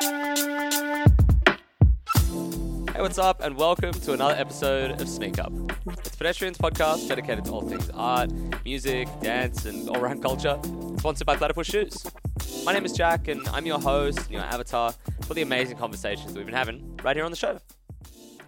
Hey, what's up, and welcome to another episode of Sneak Up. It's Pedestrians podcast dedicated to all things art, music, dance, and all around culture. Sponsored by Platypus Shoes. My name is Jack, and I'm your host and your avatar for the amazing conversations we've been having right here on the show.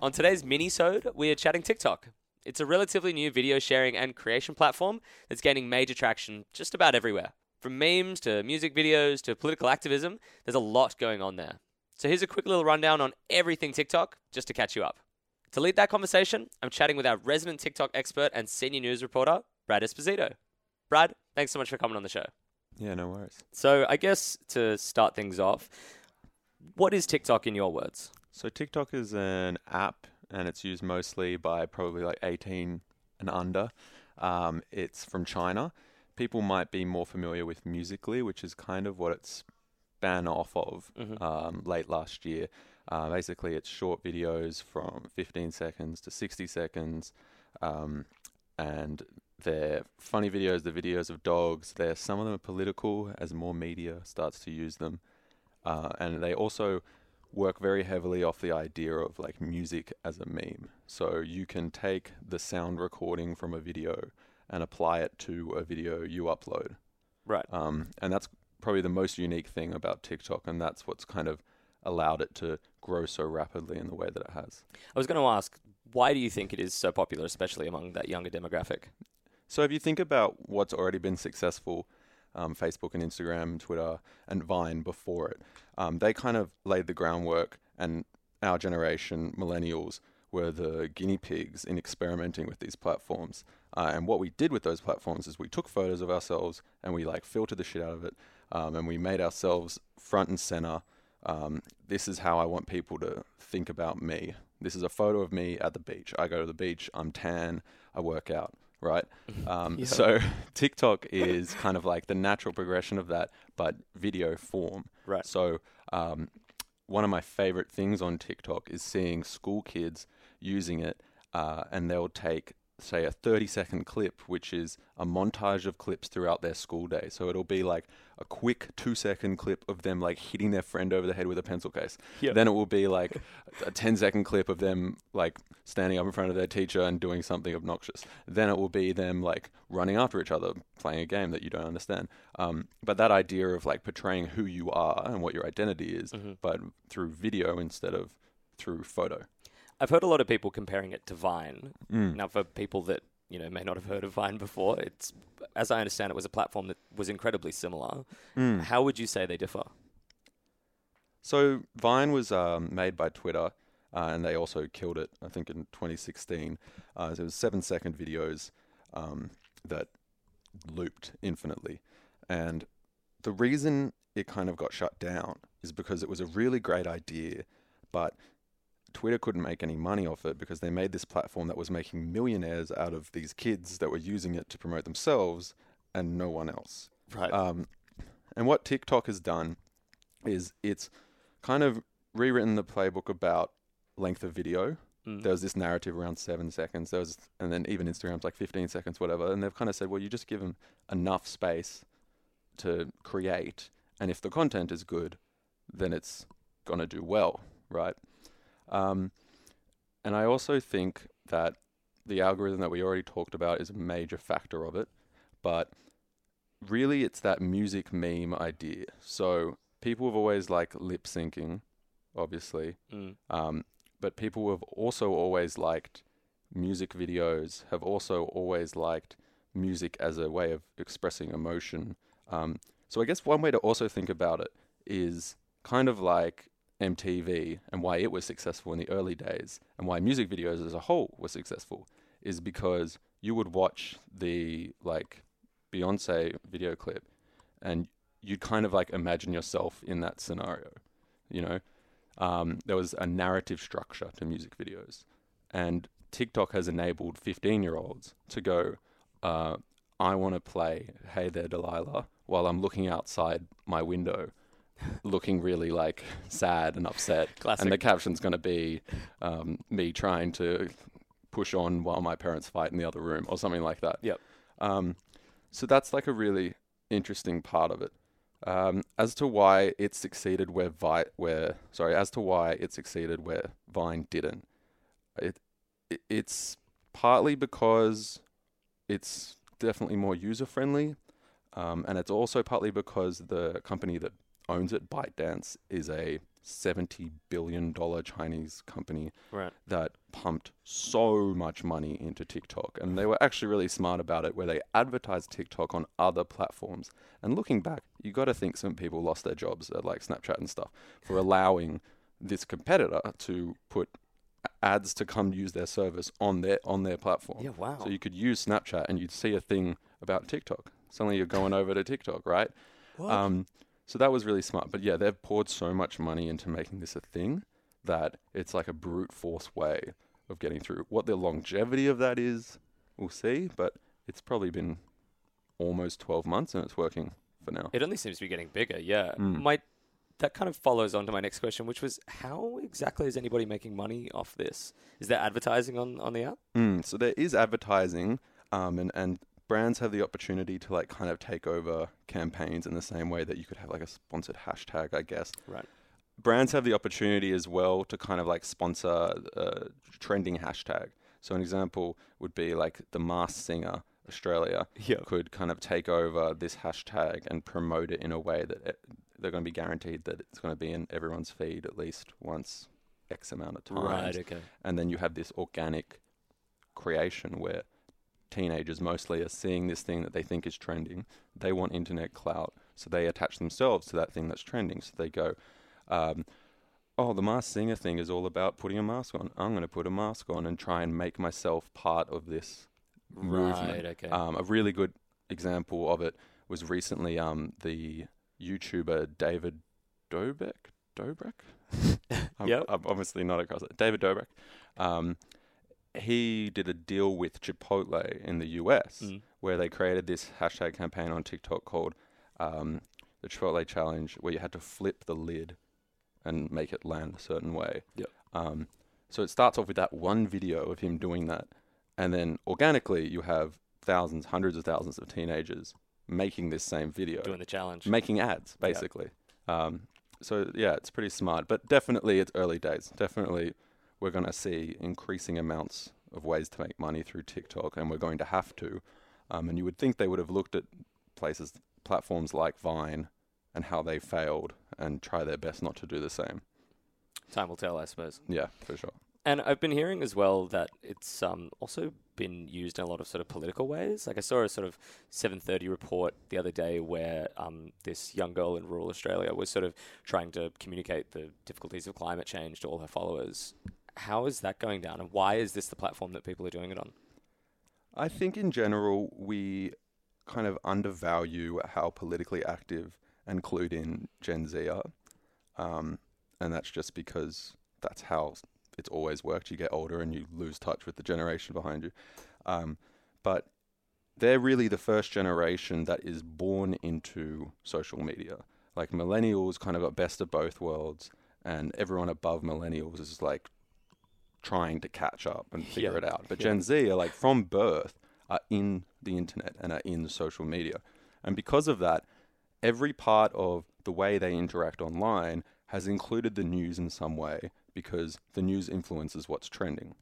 On today's mini-sode, we are chatting TikTok. It's a relatively new video sharing and creation platform that's gaining major traction just about everywhere. From memes to music videos to political activism, there's a lot going on there. So here's a quick little rundown on everything TikTok, just to catch you up. To lead that conversation, I'm chatting with our resident TikTok expert and senior news reporter, Brad Esposito. Brad, thanks so much for coming on the show. Yeah, no worries. So I guess to start things off, what is TikTok in your words? So TikTok is an app, and it's used mostly by probably like 18 and under. Um, it's from China. People might be more familiar with Musical.ly, which is kind of what it's span off of Mhm. um, late last year. Uh, basically, it's short videos from 15 seconds to 60 seconds, um, and they're funny videos. The videos of dogs. They're some of them are political as more media starts to use them, uh, and they also work very heavily off the idea of like music as a meme. So you can take the sound recording from a video and apply it to a video you upload. Right. Um, and that's probably the most unique thing about TikTok, and that's what's kind of allowed it to grow so rapidly in the way that it has. I was going to ask, why do you think it is so popular, especially among that younger demographic? So if you think about what's already been successful, um, Facebook and Instagram, Twitter, and Vine before it, um, they kind of laid the groundwork, and our generation, millennials, were the guinea pigs in experimenting with these platforms. Uh, and what we did with those platforms is we took photos of ourselves and we like filtered the shit out of it, um, and we made ourselves front and center. Um, this is how I want people to think about me. This is a photo of me at the beach. I go to the beach. I'm tan. I work out. Right. Um, Yeah. So TikTok is kind of like the natural progression of that, but video form. Right. So um, one of my favorite things on TikTok is seeing school kids using it, uh, and they'll take say a 30 second clip which is a montage of clips throughout their school day. So it'll be like a quick two second clip of them like hitting their friend over the head with a pencil case. Yep. then it will be like a 10 second clip of them like standing up in front of their teacher and doing something obnoxious. Then it will be them like running after each other playing a game that you don't understand. Um, but that idea of like portraying who you are and what your identity is Mhm. but through video instead of through photo I've heard a lot of people comparing it to Vine. Mm. Now, for people that you know may not have heard of Vine before, it's as I understand it was a platform that was incredibly similar. Mm. How would you say they differ? So Vine was um, made by Twitter, uh, and they also killed it. I think in 2016. Uh, so it was seven second videos um, that looped infinitely, and the reason it kind of got shut down is because it was a really great idea, but Twitter couldn't make any money off it because they made this platform that was making millionaires out of these kids that were using it to promote themselves and no one else. Right. Um, and what TikTok has done is it's kind of rewritten the playbook about length of video. Mm. There was this narrative around seven seconds. There was, and then even Instagram's like 15 seconds, whatever. And they've kind of said, well, you just give them enough space to create, and if the content is good, then it's gonna do well, right? Um, and I also think that the algorithm that we already talked about is a major factor of it, but really it's that music meme idea. So people have always like lip syncing, obviously, Mm. um, but people have also always liked music videos, have also always liked music as a way of expressing emotion. Um, so I guess one way to also think about it is kind of like MTV and why it was successful in the early days and why music videos as a whole were successful is because you would watch the like Beyonce video clip and you'd kind of like imagine yourself in that scenario, you know? Um, there was a narrative structure to music videos. And TikTok has enabled 15 year olds to go, uh, I want to play Hey There Delilah while I'm looking outside my window, looking really like sad and upset. Classic. And the caption's going to be um, me trying to push on while my parents fight in the other room or something like that. Yep. Um, so that's like a really interesting part of it. Um, as to why it succeeded where Vi- where sorry, as to why it succeeded where Vine didn't. It, it it's partly because it's definitely more user friendly, um, and it's also partly because the company that owns it, ByteDance, is a seventy billion dollar Chinese company Right. that pumped so much money into TikTok. And they were actually really smart about it, where they advertised TikTok on other platforms. And looking back, you got to think some people lost their jobs at like Snapchat and stuff for allowing this competitor to put ads to come use their service on their on their platform. Yeah. Wow. So you could use Snapchat and you'd see a thing about TikTok. Suddenly you're going over to TikTok, right? What? Um, so that was really smart. But yeah, they've poured so much money into making this a thing that it's like a brute force way of getting through. What the longevity of that is, we'll see. But it's probably been almost 12 months and it's working for now. It only seems to be getting bigger. Yeah. Mm. My that kind of follows on to my next question, which was how exactly is anybody making money off this? Is there advertising on on the app? Mm, so there is advertising, um, and and brands have the opportunity to like kind of take over campaigns in the same way that you could have like a sponsored hashtag, I guess. Right. Brands have the opportunity as well to kind of like sponsor a trending hashtag. So an example would be like the Masked Singer Australia Yeah. could kind of take over this hashtag and promote it in a way that it, they're going to be guaranteed that it's going to be in everyone's feed at least once X amount of times Right. Okay. and then you have this organic creation where teenagers mostly are seeing this thing that they think is trending. They want internet clout, so they attach themselves to that thing that's trending. So they go, um, "Oh, the mask singer thing is all about putting a mask on. I'm going to put a mask on and try and make myself part of this movement." Right. Okay. Um, a really good example of it was recently um, the YouTuber David Dobrik. Dobrik? I'm, Yep. I'm obviously not across it. David Dobrik. He did a deal with Chipotle in the US Mm. where they created this hashtag campaign on TikTok called um, the Chipotle Challenge, where you had to flip the lid and make it land a certain way. Yep. Um, so it starts off with that one video of him doing that, and then organically you have thousands, hundreds of thousands of teenagers making this same video, Doing the challenge. making ads basically. Um, so yeah, it's pretty smart, but definitely it's early days. Definitely, we're going to see increasing amounts of ways to make money through TikTok, and we're going to have to. Um, and you would think they would have looked at places, platforms like Vine, and how they failed, and try their best not to do the same. Time will tell, I suppose. Yeah, for sure. And I've been hearing as well that it's um, also been used in a lot of sort of political ways. Like I saw a sort of 7:30 report the other day where um, this young girl in rural Australia was sort of trying to communicate the difficulties of climate change to all her followers. How is that going down, and why is this the platform that people are doing it on? I think in general we kind of undervalue how politically active and clued in Gen Z are, um, and that's just because that's how it's always worked. You get older and you lose touch with the generation behind you, um, but they're really the first generation that is born into social media. Like millennials, kind of got best of both worlds, and everyone above millennials is like trying to catch up and figure Yeah, it out. But yeah. Gen Z are like from birth are in the internet and are in social media. And because of that, every part of the way they interact online has included the news in some way because the news influences what's trending.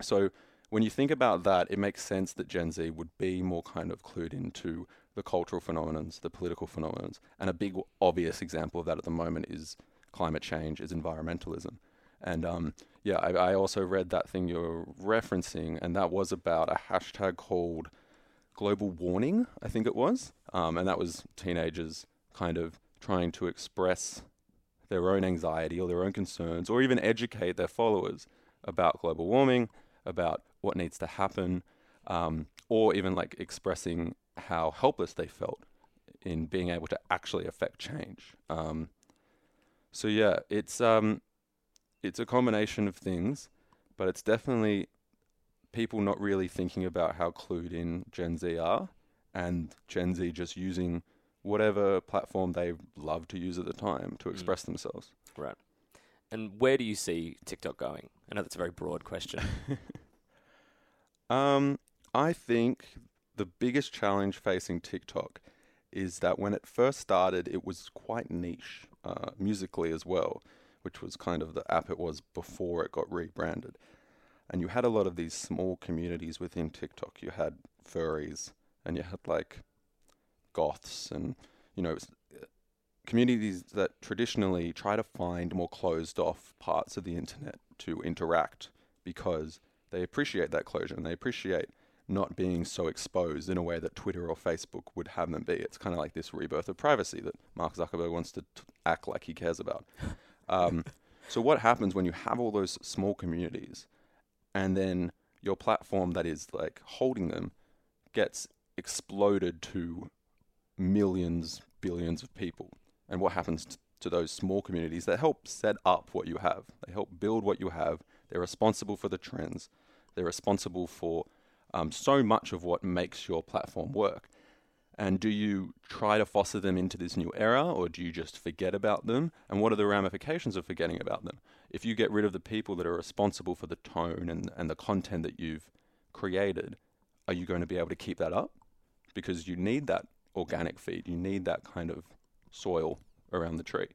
So when you think about that, it makes sense that Gen Z would be more kind of clued into the cultural phenomenons, the political phenomenons. And a big obvious example of that at the moment is climate change, is environmentalism. And um, yeah, I, I also read that thing you're referencing, and that was about a hashtag called global warning, I think it was. Um, and that was teenagers kind of trying to express their own anxiety or their own concerns, or even educate their followers about global warming, about what needs to happen, um, or even like expressing how helpless they felt in being able to actually affect change. Um, so yeah, it's um, it's a combination of things, but it's definitely people not really thinking about how clued in Gen Z are, and Gen Z just using whatever platform they love to use at the time to Mm. express themselves. Right. And where do you see TikTok going? I know that's a very broad question. Um, I think the biggest challenge facing TikTok is that when it first started, it was quite niche uh, Musical.ly as well, which was kind of the app it was before it got rebranded. And you had a lot of these small communities within TikTok. You had furries, and you had like goths, and you know communities that traditionally try to find more closed off parts of the internet to interact because they appreciate that closure and they appreciate not being so exposed in a way that Twitter or Facebook would have them be. It's kind of like this rebirth of privacy that Mark Zuckerberg wants to t- act like he cares about. Um, so, what happens when you have all those small communities and then your platform that is like holding them gets exploded to millions, billions of people? And what happens t- to those small communities that help set up what you have? They help build what you have. They're responsible for the trends. They're responsible for um, so much of what makes your platform work. And do you try to foster them into this new era or do you just forget about them? And what are the ramifications of forgetting about them? If you get rid of the people that are responsible for the tone and, and the content that you've created, are you going to be able to keep that up? Because you need that organic feed, you need that kind of soil around the tree.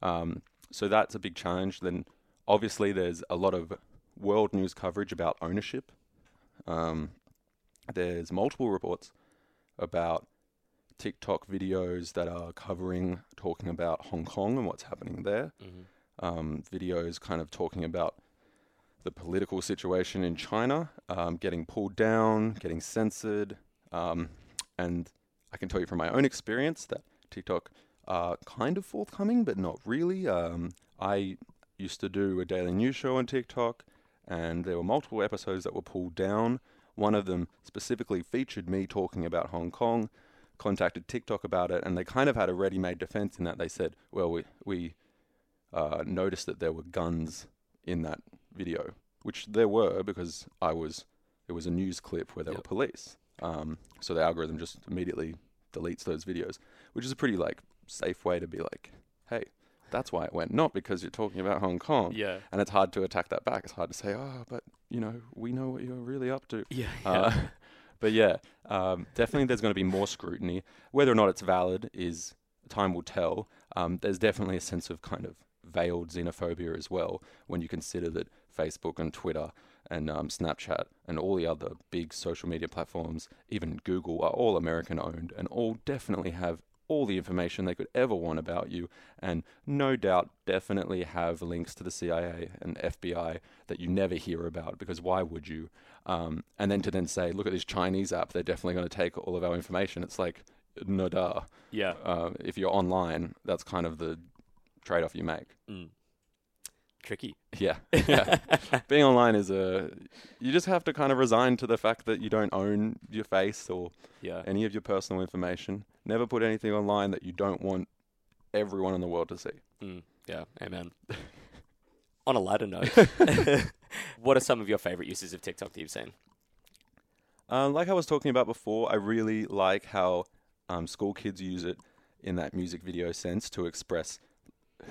Um, so that's a big challenge. Then obviously there's a lot of world news coverage about ownership. Um, there's multiple reports about TikTok videos that are covering, talking about Hong Kong and what's happening there. Mm-hmm. Um, videos kind of talking about the political situation in China, um, getting pulled down, getting censored. Um, and I can tell you from my own experience that TikTok are kind of forthcoming, but not really. Um, I used to do a daily news show on TikTok, and there were multiple episodes that were pulled down. One of them specifically featured me talking about Hong Kong, contacted TikTok about it, and they kind of had a ready made defense in that they said, well, we, we uh, noticed that there were guns in that video, which there were because I was, it was a news clip where there Yep. were police. Um, so the algorithm just immediately deletes those videos, which is a pretty like safe way to be like, hey, that's why it went, not because you're talking about Hong Kong. Yeah. And it's hard to attack that back. It's hard to say, oh, but you know, we know what you're really up to. Yeah. Uh, but yeah, um, definitely there's going to be more scrutiny. Whether or not it's valid is time will tell. Um, there's definitely a sense of kind of veiled xenophobia as well when you consider that Facebook and Twitter and um, Snapchat and all the other big social media platforms, even Google, are all American owned and all definitely have all the information they could ever want about you, and no doubt definitely have links to the CIA and FBI that you never hear about because why would you? Um, and then to then say, look at this Chinese app, they're definitely going to take all of our information. It's like, no duh. Yeah. Uh, if you're online, that's kind of the trade off you make. Mm. Tricky. Yeah, yeah. Being online is a, you just have to kind of resign to the fact that you don't own your face or Yeah. any of your personal information. Never put anything online that you don't want everyone in the world to see. Mm. Yeah. Amen. On a lighter note, what are some of your favorite uses of TikTok that you've seen? Um, like I was talking about before, I really like how um, school kids use it in that music video sense to express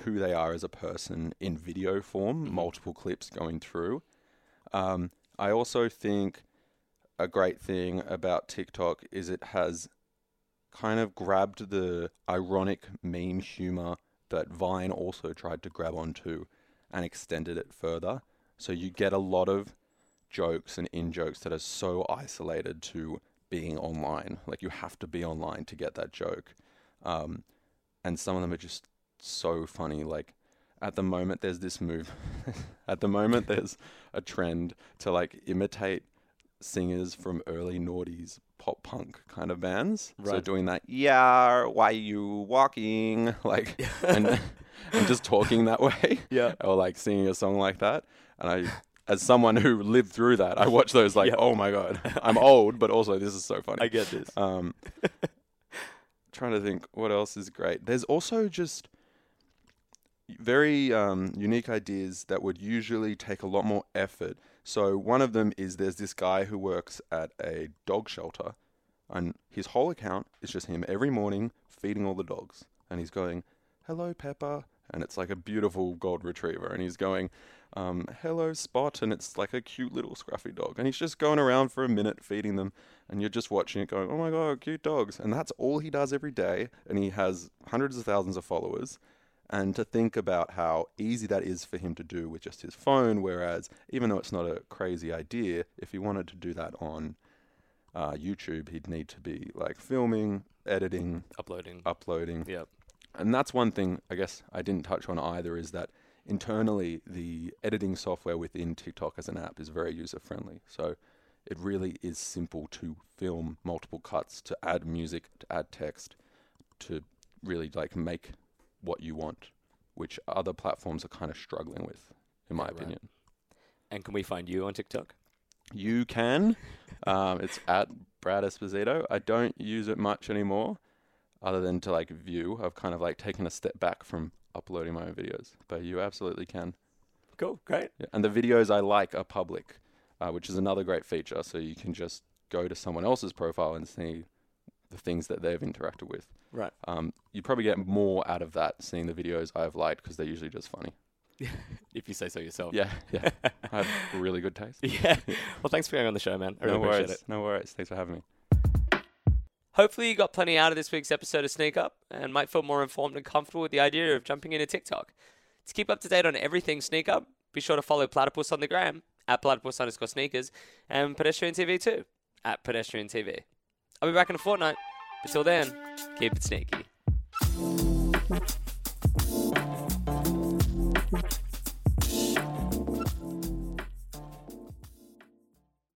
who they are as a person in video form, Mhm. multiple clips going through. Um, I also think a great thing about TikTok is it has kind of grabbed the ironic meme humor that Vine also tried to grab onto and extended it further. So you get a lot of jokes and in jokes that are so isolated to being online. Like you have to be online to get that joke. Um, and some of them are just so funny. Like at the moment, there's this move. at the moment, there's a trend to like imitate singers from early noughties pop punk kind of bands. So doing that, yeah, why you walking? Like, and, and just talking that way Yeah. or like singing a song like that. And I, as someone who lived through that, I watch those like, Yeah. oh my god, I'm old, but also this is so funny. I get this. Um, trying to think what else is great. There's also just very um, unique ideas that would usually take a lot more effort. So one of them is there's this guy who works at a dog shelter, and his whole account is just him every morning feeding all the dogs, and he's going, "Hello, Pepper. and it's like a beautiful gold retriever, and he's going, um, "Hello, Spot," and it's like a cute little scruffy dog, and he's just going around for a minute feeding them, and you're just watching it, going, "Oh my god, cute dogs!" And that's all he does every day, and he has hundreds of thousands of followers. And to think about how easy that is for him to do with just his phone, whereas even though it's not a crazy idea, if he wanted to do that on uh, YouTube, he'd need to be like filming, editing, Uploading. uploading. Yep. And that's one thing I guess I didn't touch on either is that internally the editing software within TikTok as an app is very user friendly. So it really is simple to film multiple cuts, to add music, to add text, to really like make what you want, which other platforms are kind of struggling with, in my right. opinion. And can we find you on TikTok? You can. Um, it's at Brad Esposito. I don't use it much anymore, other than to like view. I've kind of like taken a step back from uploading my own videos, but you absolutely can. Cool. Great. Yeah. And the videos I like are public, uh, which is another great feature. So you can just go to someone else's profile and see the things that they've interacted with. Right. Um, you probably get more out of that seeing the videos I've liked because they're usually just funny. If you say so yourself. Yeah, yeah. I have really good taste. yeah. Well, thanks for being on the show, man. I really no appreciate worries. it. No worries. Thanks for having me. Hopefully, you got plenty out of this week's episode of Sneak Up and might feel more informed and comfortable with the idea of jumping into TikTok. To keep up to date on everything Sneak Up, be sure to follow Platypus on the gram at platypus underscore sneakers and Pedestrian TV too at Pedestrian TV. I'll be back in a fortnight. But till then, keep it sneaky.